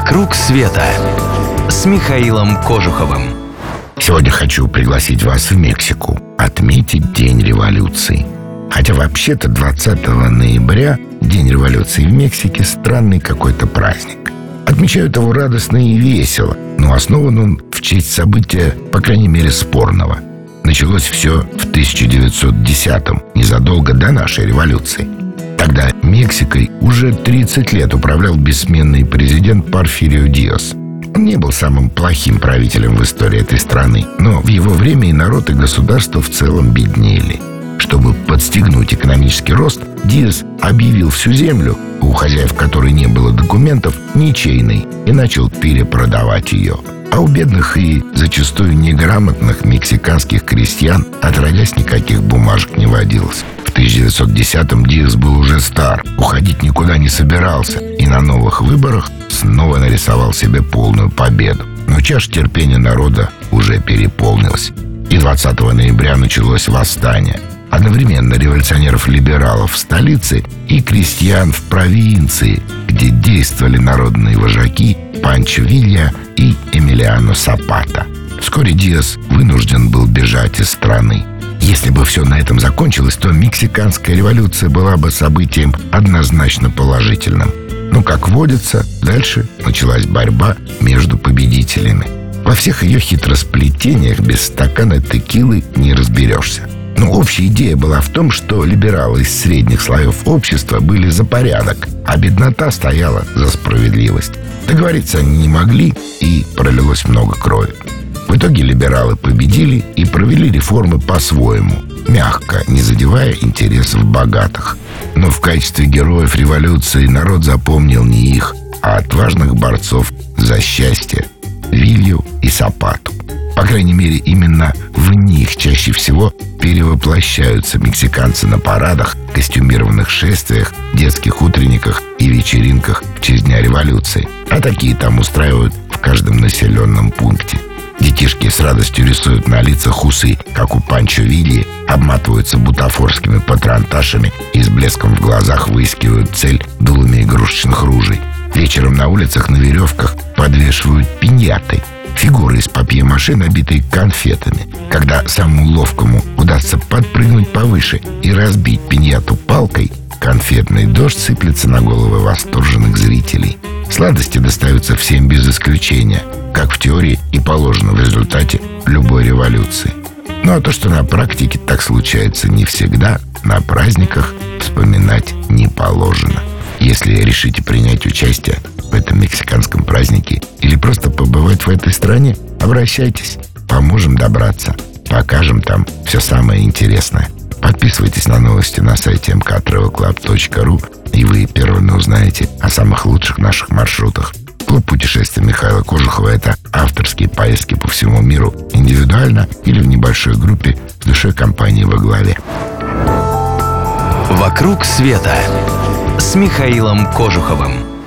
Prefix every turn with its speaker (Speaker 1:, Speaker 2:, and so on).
Speaker 1: «Вокруг света» с Михаилом Кожуховым.
Speaker 2: Сегодня хочу пригласить вас в Мексику отметить День революции. Хотя вообще-то 20 ноября День революции в Мексике странный какой-то праздник. Отмечают его радостно и весело, но основан он в честь события, по крайней мере, спорного. Началось все в 1910-м, незадолго до нашей революции – Тогда Мексикой уже 30 лет управлял бессменный президент Порфирио Диос. Он не был самым плохим правителем в истории этой страны, но в его время и народ, и государство в целом беднели. Чтобы подстегнуть экономический рост, Диас объявил всю землю, у хозяев которой не было документов, ничейной, и начал перепродавать ее. А у бедных и зачастую неграмотных мексиканских крестьян отродясь никаких бумажек не водилось. В 1910-м Диас был уже стар, уходить никуда не собирался и на новых выборах снова нарисовал себе полную победу. Но чаша терпения народа уже переполнилась. И 20 ноября началось восстание. Одновременно революционеров-либералов в столице и крестьян в провинции, где действовали народные вожаки Панчо Вилья и Эмилиано Сапата. Вскоре Диас вынужден был бежать из страны. Если бы все на этом закончилось, то мексиканская революция была бы событием однозначно положительным. Но, как водится, дальше началась борьба между победителями. Во всех ее хитросплетениях без стакана текилы не разберешься. Общая идея была в том, что либералы из средних слоев общества были за порядок, а беднота стояла за справедливость. Договориться они не могли, и пролилось много крови. В итоге либералы победили и провели реформы по-своему, мягко, не задевая интересов богатых. Но в качестве героев революции народ запомнил не их, а отважных борцов за счастье – Вилью и Сапату. По крайней мере, именно в них чаще всего перевоплощаются мексиканцы на парадах, костюмированных шествиях, детских утренниках и вечеринках в честь Дня революции. А такие там устраивают в каждом населенном пункте – Детишки с радостью рисуют на лицах усы, как у Панчо Вилли, обматываются бутафорскими патронташами и с блеском в глазах выискивают цель дулами игрушечных ружей. Вечером на улицах на веревках подвешивают пиньяты, фигуры из папье-маше, набитые конфетами. Когда самому ловкому удастся подпрыгнуть повыше и разбить пиньяту палкой, конфетный дождь сыплется на головы восторженных зрителей. Сладости достаются всем без исключения – как в теории и положено в результате любой революции. Ну а то, что на практике так случается не всегда, на праздниках вспоминать не положено. Если решите принять участие этом мексиканском празднике или просто побывать в этой стране, обращайтесь, поможем добраться, покажем там все самое интересное. Подписывайтесь на новости на сайте mktravelclub.ru и вы первыми узнаете о самых лучших наших маршрутах. Клуб путешествий Михаила Кожухова – это авторские поездки по всему миру индивидуально или в небольшой группе с душой компании во главе.
Speaker 1: «Вокруг света» с Михаилом Кожуховым.